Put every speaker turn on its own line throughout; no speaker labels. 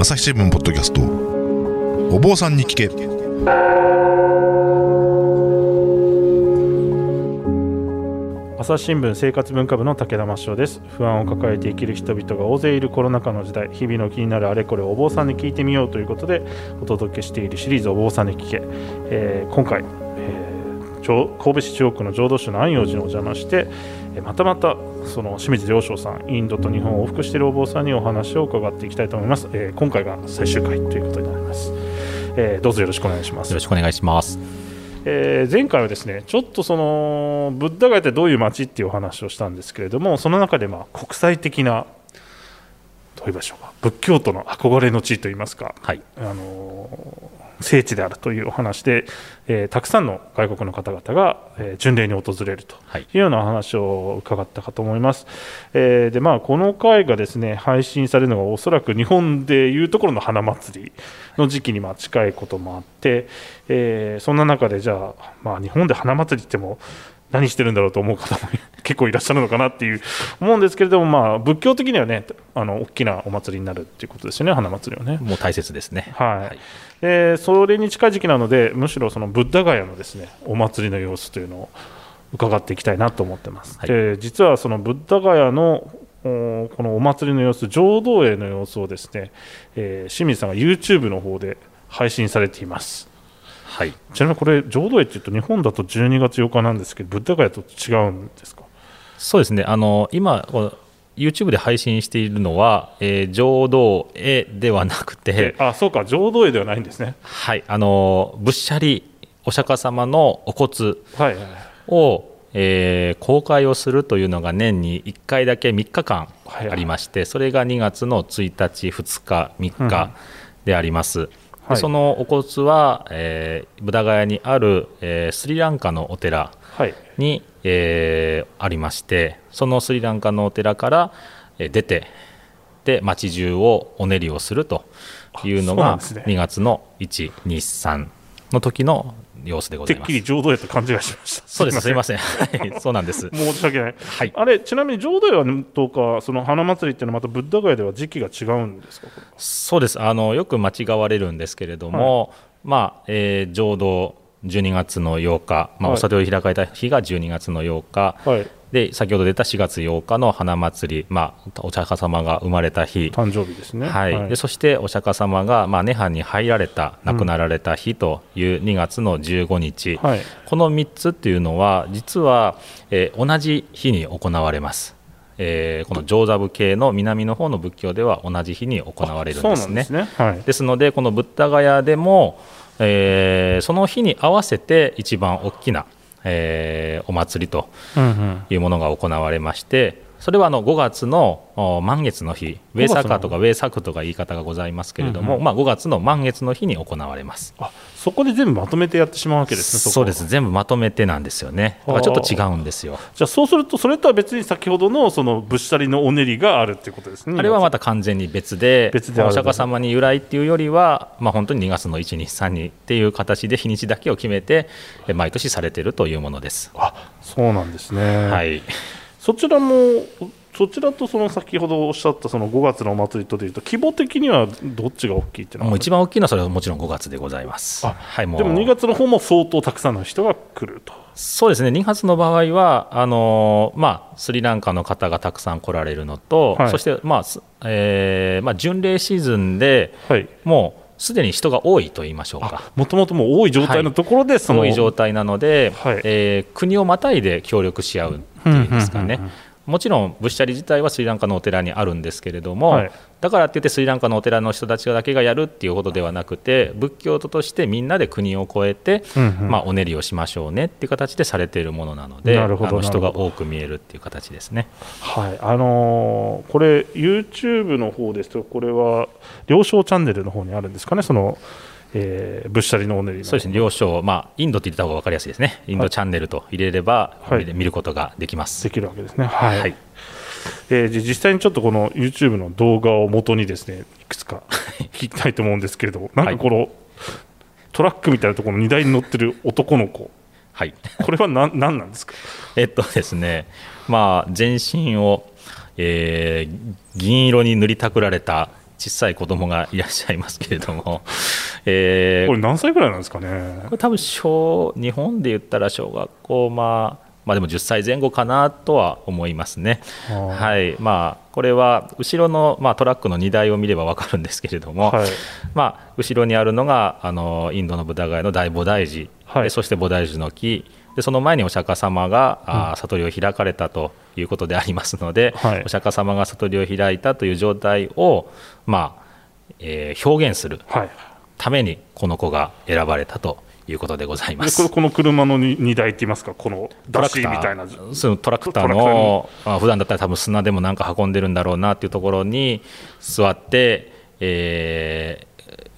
朝日新聞ポッドキャスト。お坊さんに聞け。
朝日新聞生活文化部の武田真翔です。不安を抱えて生きる人々が大勢いるコロナ禍の時代。日々の気になるあれこれお坊さんに聞いてみようということでお届けしているシリーズお坊さんに聞け、えー今回、えー神戸市中央区の浄土宗の安養寺にお邪魔してまたまたその清水良章さんインドと日本を往復しているお坊さんにお話を伺っていきたいと思います、えー今回が最終回ということになります、えーどうぞよろしくお願いします
よろしくお願いします。
えー前回はですねちょっとそのブッダガヤってどういう街っていうお話をしたんですけれどもその中でまあ国際的などう言いましょうか仏教徒の憧れの地といいますか、
はい。
あのー聖地であるというお話で、えーたくさんの外国の方々が、えー巡礼に訪れると
はい
いうようなお話を伺ったかと思います。えーでまあ、この回がですね配信されるのがおそらく日本でいうところの花祭りの時期にまあ近いこともあって、えーそんな中でじゃあ、まあ、日本で花祭りっても何してるんだろうと思う方も 結構いらっしゃるのかなっていう思うんですけれども、まあ、仏教的にはねあの大きなお祭りになるっていうことですよね花祭りはね。
もう大切ですね。
はい。
はい。
でそれに近い時期なのでむしろそのブッダガヤのですねお祭りの様子というのを伺っていきたいなと思ってます、
はい。
で実はそのブッダガヤのおこのお祭りの様子浄土絵の様子をですね、えー清水さんが YouTube の方で配信されています
はい。
ちなみにこれ浄土絵っていうと日本だと12月8日なんですけどブッダガヤと違うんですか？
そうですね。あの今 YouTube で配信しているのは、えー浄土絵ではなくて、
あそうか浄土絵ではないんですね
はい。あの仏舎利お釈迦様のお骨
はいはいはい
を、えー公開をするというのが年に1回だけ3日間
はい
ありまして、それが2月の1日、2日、3日であります。
はい。
でそのお骨は、えーブダガヤにある、えースリランカのお寺
はい。
に、えーありましてそのスリランカのお寺から、えー出てで町中をお練りをするというのが
あそうなんですね。
2月の123の時の様子でございます。
てっきり浄土絵と勘違いしました。
そうです。すいま
せん。
はい。そうなんです。
申し訳ない。
はい。
あれちなみに浄土絵はどうかその花祭りっていうのはまたブッダガヤでは時期が違うんですか？
そうです。あのよく間違われるんですけれども、まあえー浄土12月の8日、まあ、
はい。
お里を開かれた日が12月の8日、
はい
で先ほど出た4月8日の花祭り、まあ、お釈迦様が生まれた日、
誕生日ですね。
はい。でそしてお釈迦様が、まあ、涅槃に入られた亡くなられた日という2月の15日、
はい。
この3つっていうのは実は、えー同じ日に行われます。えーこの上座部系の南の方の仏教では同じ日に行われるんですね。
です。ね。はい。
ですのでこのブッダガヤでも、えーその日に合わせて一番大きな、えーお祭りというものが行われましてそれはあの5月のお満月の日ウェーサカーとかウェーサクとか言い方がございますけれども、
うん
まあ、5月の満月の日に行われます。
あそこで全部まとめてやってしまうわけですねこ
そうです。全部まとめてなんですよね。だからちょっと違うんですよ。
じゃあそうするとそれとは別に先ほどのそのぶっしゃりのお練りがあるっていうことですね
あれはまた完全に別で、
別で
お釈迦様に由来っていうよりは、まあ、本当に2月の1、2、3にっていう形で日にちだけを決めて、え毎年されてるというものです。
あそうなんですね、
はい、
そちらもそちらとその先ほどおっしゃったその5月のお祭りとでいうと規模的にはどっちが大きいっていうのは
もう一番大きいのはそれはもちろん5月でございます。
あ
はい、もう。
でも2月の方も相当たくさんの人が来ると。
そうですね、2月の場合はあのーまあ、スリランカの方がたくさん来られるのと、
はい。
そして、まあすえーまあ、巡礼シーズンで
はい。
もうすでに人が多いと言いましょうか。
もともともう多い状態のところでその、
多い状態なので、
はい。
えー国をまたいで協力し合うっていうんですかね、もちろん仏舎利自体はスリランカのお寺にあるんですけれども、
はい。
だからって言ってスリランカのお寺の人たちだけがやるっていうことではなくて仏教徒としてみんなで国を越えて、
うんうん。
まあ、お練りをしましょうねっていう形でされているものなので人が多く見えるっていう形ですね。
はい。あのーこれ YouTube の方ですとこれは両章チャンネルの方にあるんですかね？その、えー、ぶっしゃりのお練りの。
そうですね。両章、まあ、インドって言った方が分かりやすいですね、インドチャンネルと入れれば、
はい。
見ることができます。
できるわけですね。はい、
はい。
えーじ実際にちょっとこの YouTube の動画を元にですねいくつか聞きたいと思うんですけれどもなんかこの、トラックみたいなところの荷台に乗ってる男の子。
はい。
これは何何なんですか？
えっとですね、まあ、全身を、えー銀色に塗りたくられた小さい子供がいらっしゃいますけれども、えー
これ何歳ぐらいなんですかね？
これ多分小日本で言ったら小学校まあまあでも10歳前後かなとは思いますね。はい。まあ、これは後ろの、まあ、トラックの荷台を見れば分かるんですけれども、
はい。
まあ、後ろにあるのがあのインドのブダガヤの大菩提寺、
はい。
でそして菩提樹の木。でその前にお釈迦様が、あー悟りを開かれたということでありますので、
はい。
お釈迦様が悟りを開いたという状態を、まあえー表現する
はい。
ためにこの子が選ばれたということでございま。
ですこれこの車のに荷台って言いますか？この出しみたいな。
そのトラクター
トラクター
のまあ普段だったら多分砂でもなんか運んでるんだろうなっていうところに座って、えー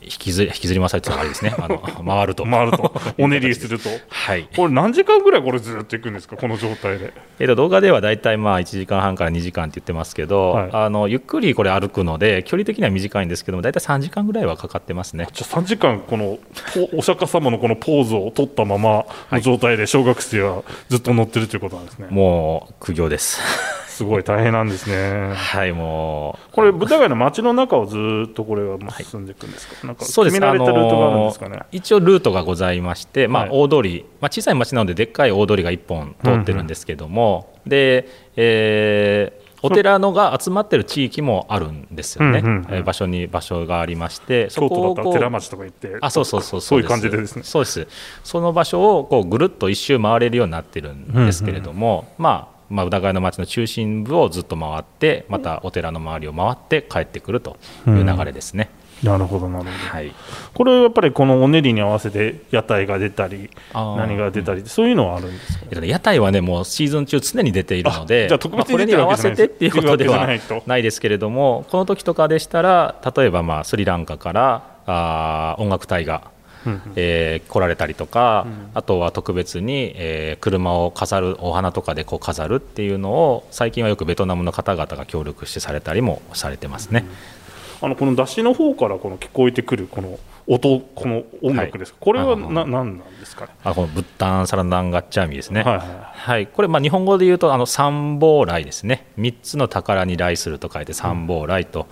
引きずり引きずり回されてたらあれですね。あの回ると。
回ると。お練りすると。
はい、
これ何時間ぐらいこれずっと行くんですか？この状態で。
えーと動画ではだいたいまあ1時間半から2時間って言ってますけど、
はい。
あのゆっくりこれ歩くので距離的には短いんですけどもだいたい3時間ぐらいはかかってますね。
じゃあ3時間このポお釈迦様のこのポーズを取ったままの状態で小学生はずっと乗ってるということなんですね、
もう苦行です。
すごい大変なんですね。
はいもう。
これブダガヤの街の中をずっとこれは進んでいくんですか、なんか
そうです。
決められたルートがあるんですかね、
あの一応ルートがございまして、まあ
はい。
大通り、まあ、小さい町なのででっかい大通りが1本通ってるんですけども、で、えーお寺のが集まってる地域もあるんですよね、
うんうんうん。
えー場所に場所がありましてそ
京都だったら寺町とか行って
あそうそうそう
そういう感じでですね。
そうです。その場所をこうぐるっと一周回れるようになってるんですけれども、まあまあ、宇田川の町の中心部をずっと回ってまたお寺の周りを回って帰ってくるという流れですね、
なるほどなるほど。
はい。
これやっぱりこのお練りに合わせて屋台が出たり何が出たりそういうのはあるんですか？
えっとね屋台はねもうシーズン中常に出ているので
あじゃあ特別に
まあこれに合わせてっていうことでは
ないと。
ないですけれどもこの時とかでしたら例えばまあスリランカからあー音楽隊が、えー来られたりとか、あとは特別に、えー車を飾るお花とかでこう飾るっていうのを最近はよくベトナムの方々が協力してされたりもされてますね。
あのこの出汁の方からこの聞こえてくるこの音この音楽ですか、これはな何なんですかね？
あこのブッタンサラダンガッチャーミですね。
はいはい
はい、これ、まあ、日本語で言うとあの三宝来ですね。3つの宝に来すると書いて三宝来と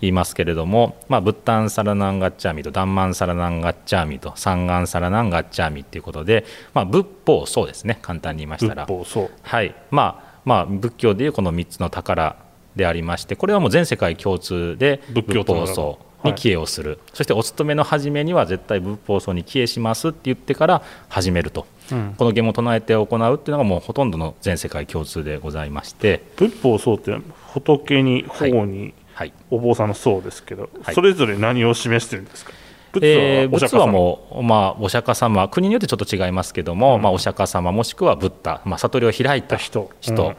言いますけれども、まあ、ブッタンサラナンガッチャーミとダンマンサラナンガッチャーミと三眼サラナンガッチャーミということで、まあ、仏法そうですね。簡単に言いましたら。
仏法そう。
はい。まあまあ、仏教でいうこの3つの宝でありましてこれはもう全世界共通で
仏
法僧に帰依をする、そしてお勤めの初めには絶対仏法僧に帰依しますって言ってから始めると、
うん。
この言を唱えて行うっていうのがもうほとんどの全世界共通でございまして、
仏法そうって仏に法に
はい
お坊さんの僧ですけど、
はい
それぞれ何を示してるんですか
えー仏は
仏は
もう、まあ、お釈迦様国によってちょっと違いますけども、まあ、お釈迦様もしくはブッダ、まあ、悟りを開いた
人
人、
うん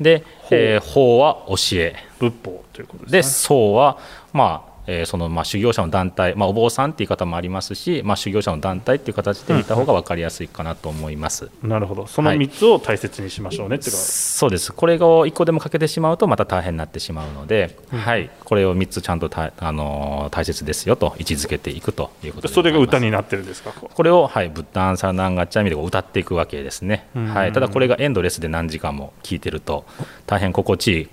で、えー法は教え。
仏法ということでね。
僧は、まあえーそのまあ修行者の団体、まあ、お坊さんっていう方もありますし、まあ、修行者の団体っていう形で見た方が分かりやすいかなと思います。
なるほど。その
はい
3つを大切にしましょうねっていうか、
そうです。これを1個でも欠けてしまうとまた大変になってしまうので、はい、これを3つちゃんとた、あのー大切ですよと位置づけていくということで
それが歌
に
になってるんですか？
これを、はい、ブッダンサラナンガッチャミで歌っていくわけですね、
うん。
はい、ただこれがエンドレスで何時間も聴いてると大変心地いい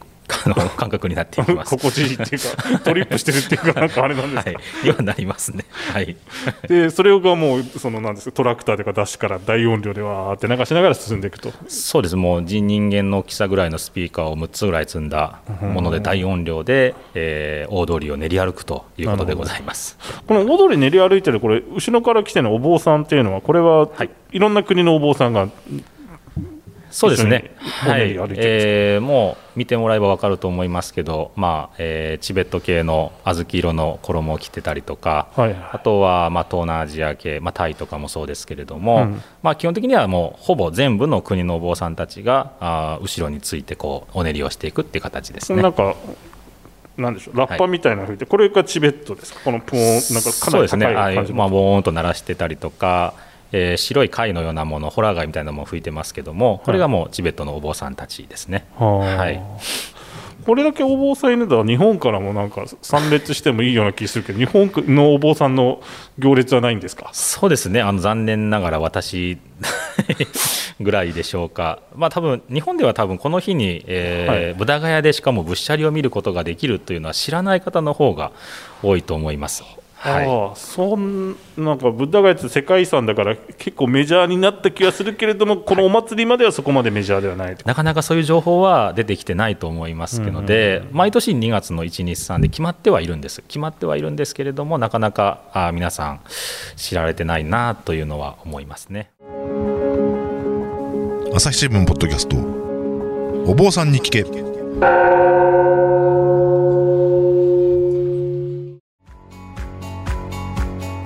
あの感覚になっていきます。
心地いいっていうかトリップしてるっていうかなんかあれなんですか、
はい、にはなりますね。はい。
でそれがもうそのなんですかトラクターとかダッシュから大音量でわーって流しながら進んでいくと
そうです。もう人人間の大きさぐらいのスピーカーを6つぐらい積んだもので大音量で、えー大通りを練り歩くということでございます。
この大通り練り歩いてるこれ後ろから来てるお坊さんっていうのはこれは、
はい
い、ろんな国のお坊さんが
そうですね。はい。えーもう見てもらえばわかると思いますけど、まあ、えーチベット系の小豆色の衣を着てたりとか、
はい
あとは、まあ、東南アジア系、まあ、タイとかもそうですけれども、
うん。
まあ、基本的にはもうほぼ全部の国のお坊さんたちがあー後ろについてこうお練りをしていくっていう形ですね。
なんかなんでしょうラッパみたいなの吹いて、これがチベットですか？このポーンなんかかなり
そうですね、
高い。感じの
ああい。うまあ、ボーンと鳴らしてたりとか、えー白い貝のようなもの、ホラー貝みたいなのも吹いてますけども、これがもうチベットのお坊さんたちですね。
は
い。
これだけお坊さんいるんだら日本からもなんか参列してもいいような気するけど日本のお坊さんの行列はないんですか？
そうですね。あの残念ながら私 ぐらいでしょうか、まあ多分日本では多分この日に、えーはい、ブダガヤでしかも仏舎利を見ることができるというのは知らない方の方が多いと思います。
はい、ああそんなんかブッダガヤって世界遺産だから結構メジャーになった気がするけれどもこのお祭りまではそこまでメジャーではない、
なかなかそういう情報は出てきてないと思いますけどで、毎年2月の1日3で決まってはいるんです。決まってはいるんですけれどもなかなかあ皆さん知られてないなというのは思いますね。
朝日新聞ポッドキャスト。お坊さんに聞け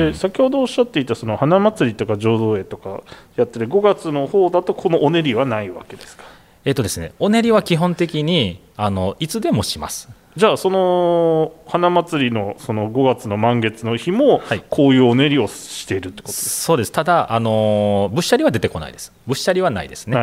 で先ほどおっしゃっていたその花祭りとか浄土絵とかやってる5月の方だとこのお練りはないわけですか？
えっ、とですねお練りは基本的にあのいつでもします。
じゃあその花祭りのその5月の満月の日もこうい。うお練りをしているってことです、
そうです。ただあのぶっしゃりは出てこないです。ぶっしゃりはないですね。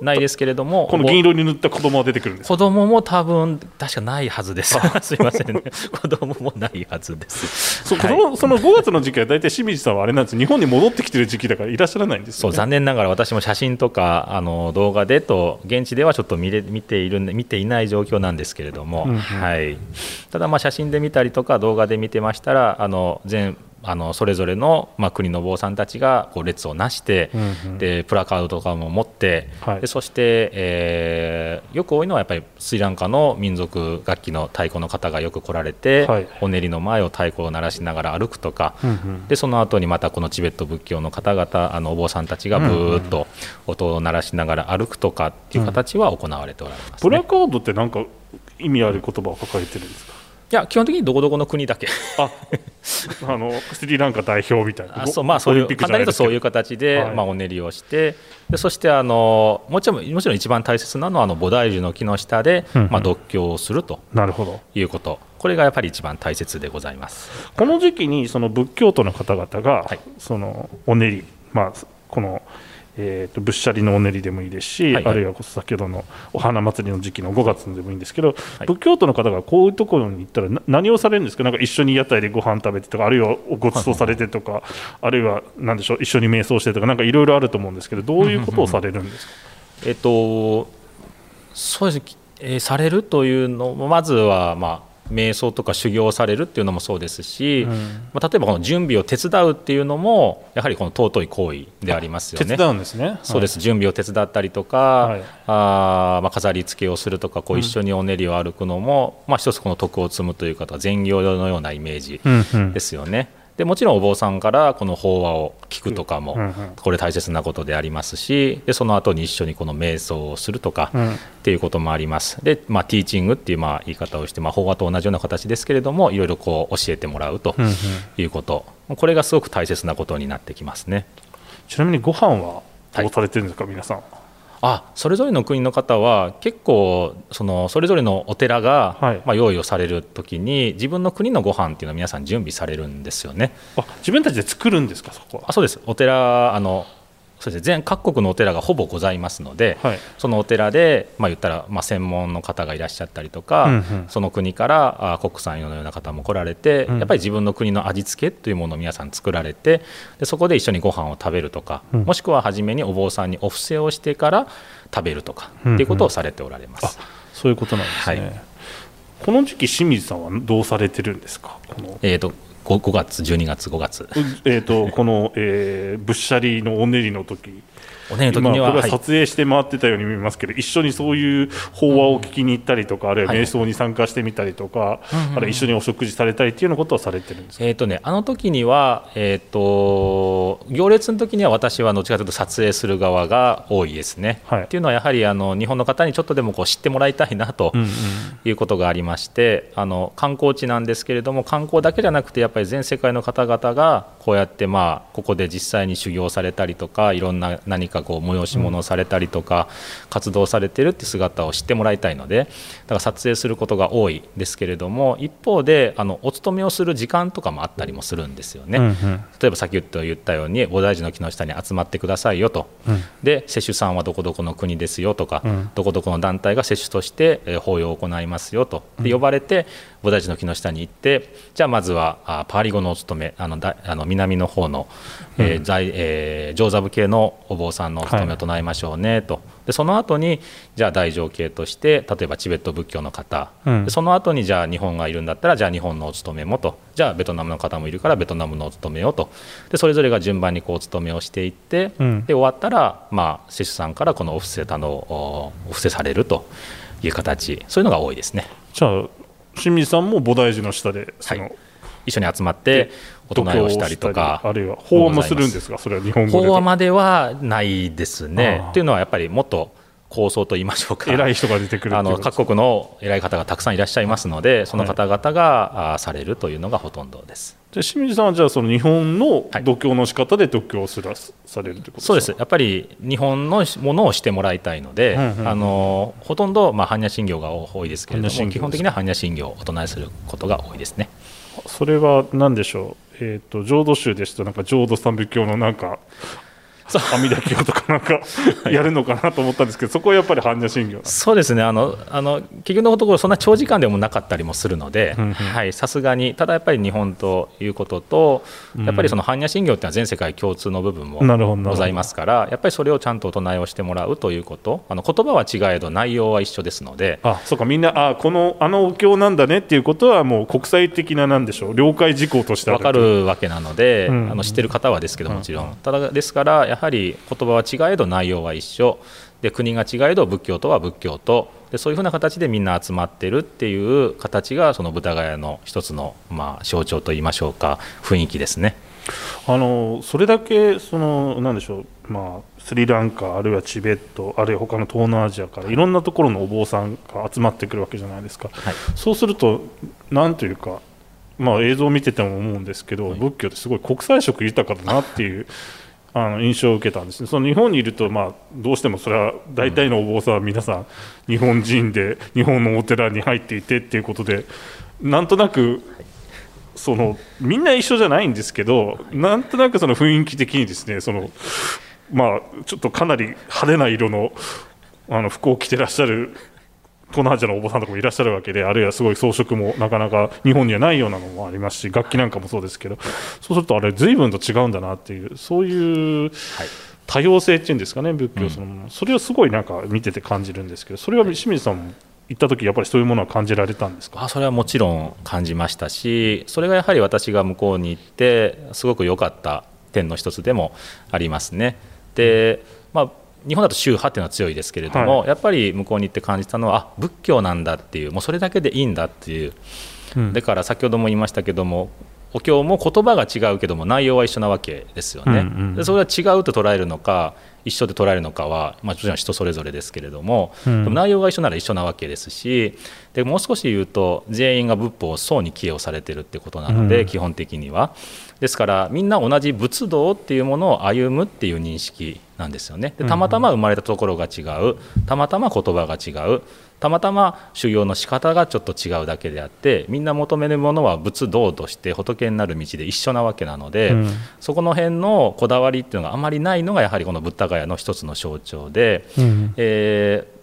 ないです。けれども
この銀色に塗った子供は出てくるんです
子供も多分確かないはずです。すいませんね。子供もないはずです。
そ,、はい、そのその5月の時期は大体清水さんはあれなんです。日本に戻ってきてる時期だからいらっしゃらないんです、ね、
そう残念ながら私も写真とかあの動画でと現地ではちょっと見れ見ている見ていない状況なんですけれども、うんうん、はいただまあ写真で見たりとか動画で見てましたらあの全あのそれぞれの、まあ、国の坊さんたちがこう列をなして、うんうん、でプラカードとかも持って、はい、でそして、えー、よく多いのはやっぱりスリランカの民族楽器の太鼓の方がよく来られて、はい、お練りの前を太鼓を鳴らしながら歩くとか、うんうん、でその後にまたこのチベット仏教の方々あのお坊さんたちがぶーっと音を鳴らしながら歩くとかっていう形は行われておられます、
ね。うん、プラカードってなんか意味ある言葉を書かれてるんですか？
いや基本的にどこどこの国だけ。
あ あのスリランカ代表みたいな。
あそうまあそういう簡単に言うとそういう形で、はい、まあ、お練りをして。でそしてあのもちろんもちろん一番大切なのはあの菩提樹の木の下で、うんうん、まあ、読経をすると。なるほど。いうこと。これがやっぱり一番大切でございます。
この時期にその仏教徒の方々が、はい、そのお練り、まあ、このえーと、仏舎利のお練りでもいいですし、はいはい、あるいは先ほどのお花祭りの時期の5月でもいいんですけど、はい、仏教徒の方がこういうところに行ったら何をされるんですか、なんか一緒に屋台でご飯食べてとか、あるいはご馳走されてとか、はい、あるいはなんでしょう？一緒に瞑想してとか、なんかいろいろあると思うんですけど、どういうことをされるんですか？
えっとそうですね、えー、されるというのまずは、まあ瞑想とか修行されるっていうのもそうですし、うん、まあ、例えばこの準備を手伝うっていうのもやはりこの尊い行為でありますよね。
手伝うんですね、
そうです、準備を手伝ったりとか、はい、あまあ、飾り付けをするとかこう一緒にお練りを歩くのも、うん、まあ、一つこの徳を積むという方は善行のようなイメージですよね。うんうんでもちろんお坊さんからこの法話を聞くとかもこれ大切なことでありますしでその後に一緒にこの瞑想をするとかっていうこともあります。で、まあ、ティーチングっていうまあ言い方をして、まあ、法話と同じような形ですけれどもいろいろこう教えてもらうということ。これがすごく大切なことになってきますね。
ちなみにご飯はどうされてるんですか、はい、皆さん
あそれぞれの国の方は結構そのそれぞれのお寺が、はい、まあ、用意をされる時に自分の国のご飯っていうのは皆さん準備されるんですよね。
あ自分たちで作るんですかそこ
あそうです。お寺あのそうですね、全各国のお寺がほぼございますので、はい、そのお寺で、まあ、言ったら、まあ、専門の方がいらっしゃったりとか、うんうん、その国からあ国産のような方も来られて、うん、やっぱり自分の国の味付けというものを皆さん作られてでそこで一緒にご飯を食べるとか、うん、もしくは初めにお坊さんにお布施をしてから食べるとか、っていうことをされておられます。
そういうことなんですね、はい、この時期清水さんはどうされてるんですか？
えーと 5, 5月12月5月。
えーとこの、えー、ぶっしゃりのお練りの時。
おねの時には
今これは撮影して回ってたように見えますけど、一緒にそういう法話を聞きに行ったりとか、あるい。は瞑想に参加してみたりとか、あるいは一緒にお食事されたりっていうようなことはされてるんですか、
えーとね、あの時には、えーと、行列の時には私はどっちかというと撮影する側が多いですね。
はい。
っていうのはやはりあの日本の方にちょっとでもこう知ってもらいたいなと
うんうん。
いうことがありまして、あの観光地なんですけれども観光だけじゃなくてやっぱり全世界の方々がこうやってまあここで実際に修行されたりとかいろんな何かこう催し物をされたりとか、活動されてるって姿を知ってもらいたいのでだから撮影することが多いですけれども一方であのお勤めをする時間とかもあったりもするんですよね。
うんうん。
例えば先ほど言ったように菩提寺の木の下に集まってくださいよと、で接種さんはどこどこの国ですよとか、
ん。
どこどこの団体が接種として、えー法要を行いますよと。で呼ばれて菩提寺の木の下に行ってじゃあまずはあパーリ語のお勤めあのだあの南の方の、えー在えー上座部系のお坊さんのお勤めを唱えましょうねと、でその後にじゃあ大乗系として例えばチベット仏教の方、
うん。
でその後にじゃあ日本がいるんだったらじゃあ日本のお勤めもと。じゃあベトナムの方もいるからベトナムのお勤めをと。でそれぞれが順番にこうお勤めをしていって、
うん。
で終わったら、まあ、施主さんからこのお布施たのおお布施されるという形。そういうのが多いですね。
じゃあ清水さんも菩提寺の下でその、
はい一緒に集まってお唱えをしたりとか
あるいは法話もす。るんですか？それは日本語で
法話まではないですね。っていうのはやっぱりもっと構想と言いましょうか。
偉い人が出てくる
あの各国の偉い方がたくさんいらっしゃいますのでその方々が、あされるというのがほとんどです。
で清水さんはじゃあその日本の
はい。
度胸の仕方で度胸をすらされるってことですか？
そうです。やっぱり日本のものをしてもらいたいので、
うんうん
あのほとんど、まあ、般若心経が多いですけれども基本的には般若心経をお唱えすることが多いですね。
それは何でしょう、えー、と浄土宗ですとなんか浄土三仏教のなんか阿弥陀経とかなんかやるのかなと思ったんですけどそこはやっぱり般若心経
そうですね。あのあの結局のところそんな長時間でもなかったりもするのでさすがにただやっぱり日本ということとやっぱりその般若心経っていうのは全世界共通の部分もございますからやっぱりそれをちゃんとお唱えをしてもらうということあの言葉は違えど内容は一緒ですので
あそうかみんなあこのあのお経なんだねっていうことはもう国際的ななんでしょう了解事項として
分かるわけなので、
うん。
あの知ってる方はですけどもちろん、ただですからやはり言葉は違えど内容は一緒。で国が違えど仏教とは仏教と。でそういうふうな形でみんな集まってるっていう形がその豚ヶ谷の一つの、まあ、象徴といいましょうか。雰囲気ですね。
あのそれだけそのなんでしょう、まあ、スリランカあるいはチベットあるいは他の東南アジアからいろんなところのお坊さんが集まってくるわけじゃないですか、
はい。
そうするとなんというか、まあ、映像を見てても思うんですけど、
はい。
仏教ってすごい国際色豊かだなっていうあの印象を受けたんですね。その日本にいると、まあ、どうしてもそれは大体のお坊さんは皆さん日本人で日本のお寺に入っていてっていうことでなんとなくそのみんな一緒じゃないんですけどなんとなくその雰囲気的にですねそのまあちょっとかなり派手な色のあの服を着てらっしゃる東南アジアのお坊さんとかもいらっしゃるわけであるいはすごい装飾もなかなか日本にはないようなのもありますし楽器なんかもそうですけどそうするとあれ随分と違うんだなっていうそういう
はい。
多様性っていうんですかね仏教そのもの、それをすごいなんか見てて感じるんですけどそれは清水さんも行った時やっぱりそういうものは感じられたんですか？
あそれはもちろん感じましたしそれがやはり私が向こうに行ってすごく良かった点の一つでもありますね。で、まあ日本だと宗派っていうのは強いですけれども、
は
やっぱり向こうに行って感じたのはあ仏教なんだっていうもうそれだけでいいんだっていう、
うん。
だから先ほども言いましたけどもお経も言葉が違うけども内容は一緒なわけですよね。
うんうん
でそれは違うと捉えるのか一緒で捉えるのかは、まあ、もちろん人それぞれですけれども、
うん。
でも内容が一緒なら一緒なわけですしでもう少し言うと全員が仏法を僧に寄与されてるってことなので、
うん。
基本的には。ですからみんな同じ仏道っていうものを歩むっていう認識なんですよね。でたまたま生まれたところが違う。たまたま言葉が違う。たまたま修行の仕方がちょっと違うだけであってみんな求めるものは仏道として仏になる道で一緒なわけなので、
うん。
そこの辺のこだわりっていうのがあまりないのがやはりこのブッダガヤの一つの象徴で、
うん。
えー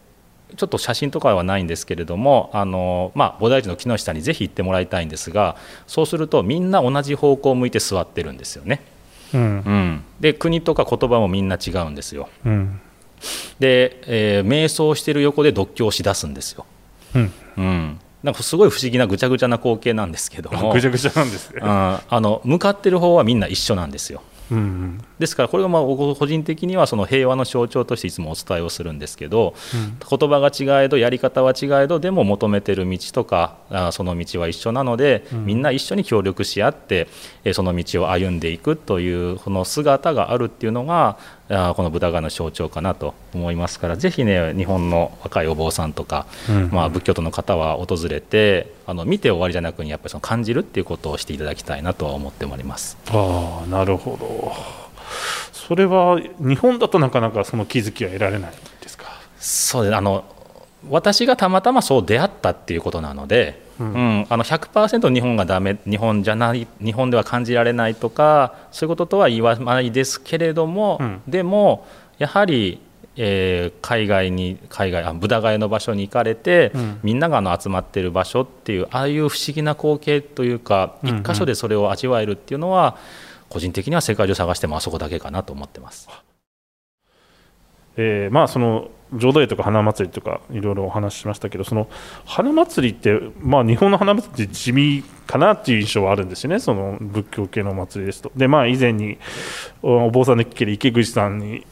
ちょっと写真とかはないんですけれどもあの、まあ、菩提寺の木の下にぜひ行ってもらいたいんですがそうするとみんな同じ方向を向いて座ってるんですよね。
うん。
うん、で国とか言葉もみんな違うんですよ。
うん。
で、えー瞑想してる横で読経をしだすんですよ。
うん。
うん、なんかすごい不思議なぐちゃぐちゃな光景なんですけども。
ぐちゃぐちゃなんですね。
うん。あの向かってる方はみんな一緒なんですよ。
うんうん。
ですからこれがまあ僕個人的にはその平和の象徴としていつもお伝えをするんですけど、言葉が違えどやり方は違えどでも求めてる道とかあその道は一緒なので、みんな一緒に協力し合ってえその道を歩んでいくというこの姿があるっていうのがあこのブダガの象徴かなと思いますからぜひね日本の若いお坊さんとか、
うん。
まあ、仏教徒の方は訪れてあの見て終わりじゃなくにやっぱりその感じるっていうことをしていただきたいなとは思っております。
ああなるほど。それは日本だとなかなかその気づきは得られないですか？
そうです。あの私がたまたまそう出会ったっていうことなので、
う
うん。んあの100%日本がダメ日本じゃない日本では感じられないとかそういうこととは言わないですけれども、
うん。
でもやはり、えー海外に海外あブダガヤの場所に行かれて、
うん。
みんながあの集まってる場所っていうああいう不思議な光景というか、
うんうん。
一箇所でそれを味わえるっていうのは個人的には世界中探してもあそこだけかなと思ってます。
えーまあその浄土絵とか花祭りとかいろいろお話ししましたけどその花祭りって、まあ、日本の花祭りって地味かなっていう印象はあるんですよねその仏教系の祭りですと。でまあ以前にお坊さんの聞ける池口さんに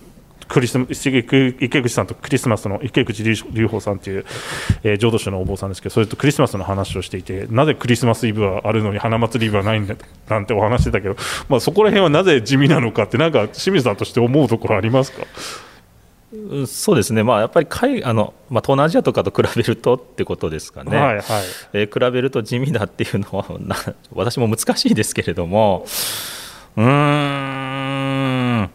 クリスマ池口さんとクリスマスの池口隆法さんという、えー浄土宗のお坊さんですけどそれとクリスマスの話をしていてなぜクリスマスイブはあるのに花祭りイブはないんだなんてお話してたけど、まあ、そこら辺はなぜ地味なのかってなんか清水さんとして思うところありますか？
そうですね、まあ、やっぱり海あの、まあ、東南アジアとかと比べるとってことですかね、
はいはい。
えー比べると地味だっていうのはな私も難しいですけれども、うーん、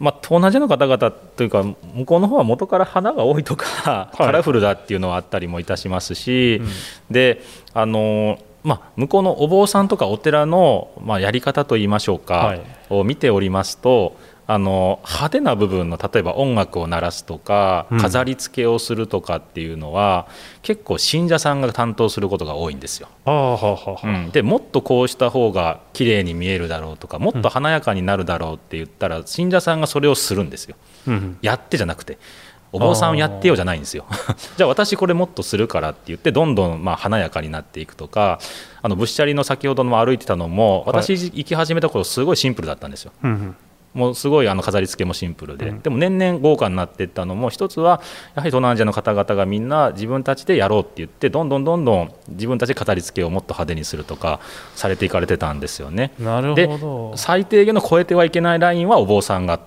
まあ、東南アジアの方々というか、向こうの方は元から花が多いとか、
い。
カラフルだっていうのはあったりもいたしますし、であのまあ、向こうのお坊さんとかお寺の、まあ、やり方といいましょうか、
はい。
を見ておりますとあの派手な部分の例えば音楽を鳴らすとか
うん。
飾り付けをするとかっていうのは、結構信者さんが担当することが多いんですよ。うん、でもっとこうした方が綺麗に見えるだろうとかもっと華やかになるだろうって言ったら、信者さんがそれをするんですよ。
うん
やってじゃなくて。お坊さんやってよじゃないんですよ。じゃあ私これもっとするからって言ってどんどんまあ華やかになっていくとかあのぶっしゃりの先ほどの歩いてたのも私行き始めた頃すごいシンプルだったんですよ。
うんうん
もうすごいあの飾り付けもシンプルで、
うん。
でも年々豪華になっていったのも一つはやはり東南アジアの方々がみんな自分たちでやろうって言ってどんどんどんどん自分たちで飾り付けをもっと派手にするとかされていかれてたんですよね。
なる
で
ほど。
最低限の超えてはいけないラインはお坊さんが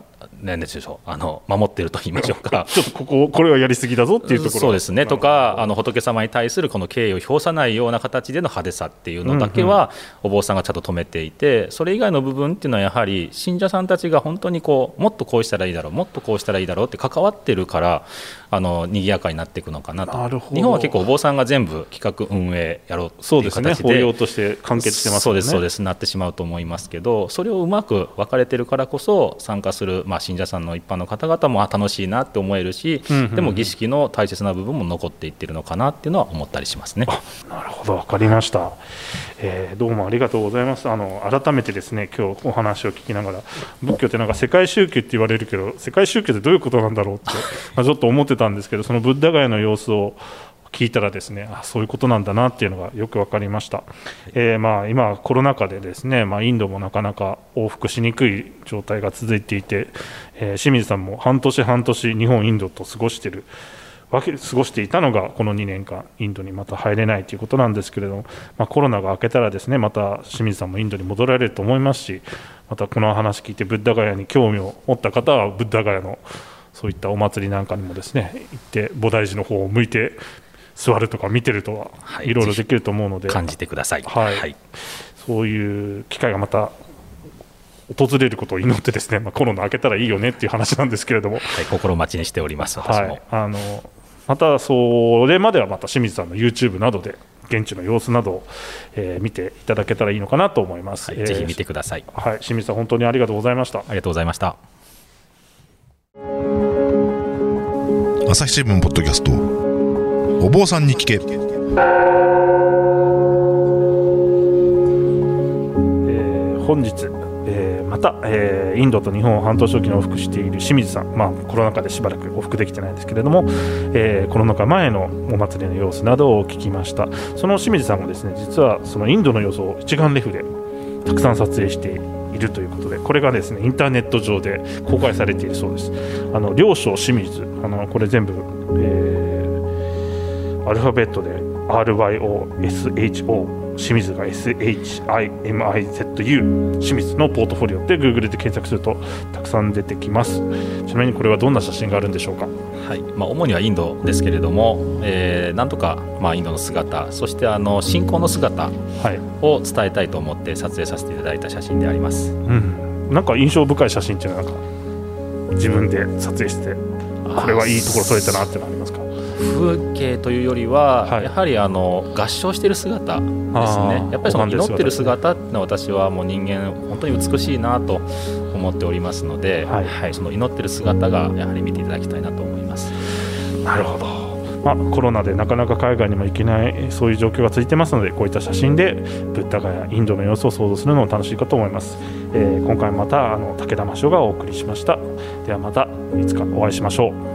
何でしょうあの守ってると言いましょうか。
ちょっとこここれはやりすぎだぞっていうところ
そうですねとかあの仏様に対するこの敬意を表さないような形での派手さっていうのだけはお坊さんがちゃんと止めていてそれ以外の部分っていうのはやはり信者さんたちが本当にこうもっとこうしたらいいだろうもっとこうしたらいいだろうって関わってるからあの賑やかになっていくのかなと日本は結構お坊さんが全部企画運営やろうっていう形
ですね法要として完結してます
そうですそうですなってしまうと思いますけどそれをうまく分かれてるからこそ参加する、まあ、信者さんの一般の方々もあ楽しいなって思えるし、
うんうんうん
でも儀式の大切な部分も残っていってるのかなっていうのは思ったりしますね。
なるほど、わかりました、えーどうもありがとうございます。あの改めてですね、今日お話を聞きながら、仏教ってなんか世界宗教って言われるけど、世界宗教ってどういうことなんだろうって、まあ、ちょっと思ってたんですけど、そのブッダガヤの様子を聞いたらですね、あそういうことなんだなっていうのがよくわかりました。えーまあ今コロナ禍でですね、まあインドもなかなか往復しにくい状態が続いていて、えー清水さんも半年半年日本インドと過ごしてる。わけ過ごしていたのがこの2年間インドにまた入れないということなんですけれども、まあ、コロナが明けたらですねまた清水さんもインドに戻られると思いますしまたこの話聞いてブッダガヤに興味を持った方はブッダガヤのそういったお祭りなんかにもですね行って菩提寺の方を向いて座るとか見てるとは
はい
いろいろできると思うので、
感じてください。
はいそういう機会がまた訪れることを祈ってですね、まあ、コロナ明けたらいいよねっていう話なんですけれども。
はい心待ちにしております。私も。
はい、あのまたそれまではまた清水さんの YouTube などで現地の様子などを、えー見ていただけたらいいのかなと思います。
はい
えー
ぜひ見てください。
はい、清水さん本当にありがとうございました。
ありがとうございました。
朝日新聞ポッドキャストお坊さんに聞け。
えー本日、えーまた、えーインドと日本を半年おきに往復している清水さん、まあ、コロナ禍でしばらく往復できてないんですけれども、えーコロナ禍前のお祭りの様子などを聞きました。その清水さんもですね実はそのインドの様子を一眼レフでたくさん撮影しているということでこれがですねインターネット上で公開されているそうです。あの両所清水あのこれ全部、えー、アルファベットで RYOSHO 清水が SHIMIZU 清水のポートフォリオって Google で検索するとたくさん出てきますちなみにこれはどんな写真があるんでしょうか
はいまあ、主にはインドですけれども、えー、なんとか、まあ、インドの姿そしてあの信仰の姿を伝えたいと思って撮影させていただいた写真であります、う
ん、なんか印象深い写真っていうのはなんか自分で撮影してこれはいいところ撮れたなってのありますか
風景というよりは、はい、やはりあの合唱している姿ですね。やっぱりその祈ってる姿ってのは私はもう人間本当に美しいなと思っておりますので、はい、はい、その祈ってる姿がやはり見ていただきたいなと思います。
なるほど。まあ、コロナでなかなか海外にも行けないそういう状況が続いてますのでこういった写真でブッダガやインドの様子を想像するのも楽しいかと思います、えー、今回またあの武田真翔がお送りしました。ではまたいつかお会いしましょう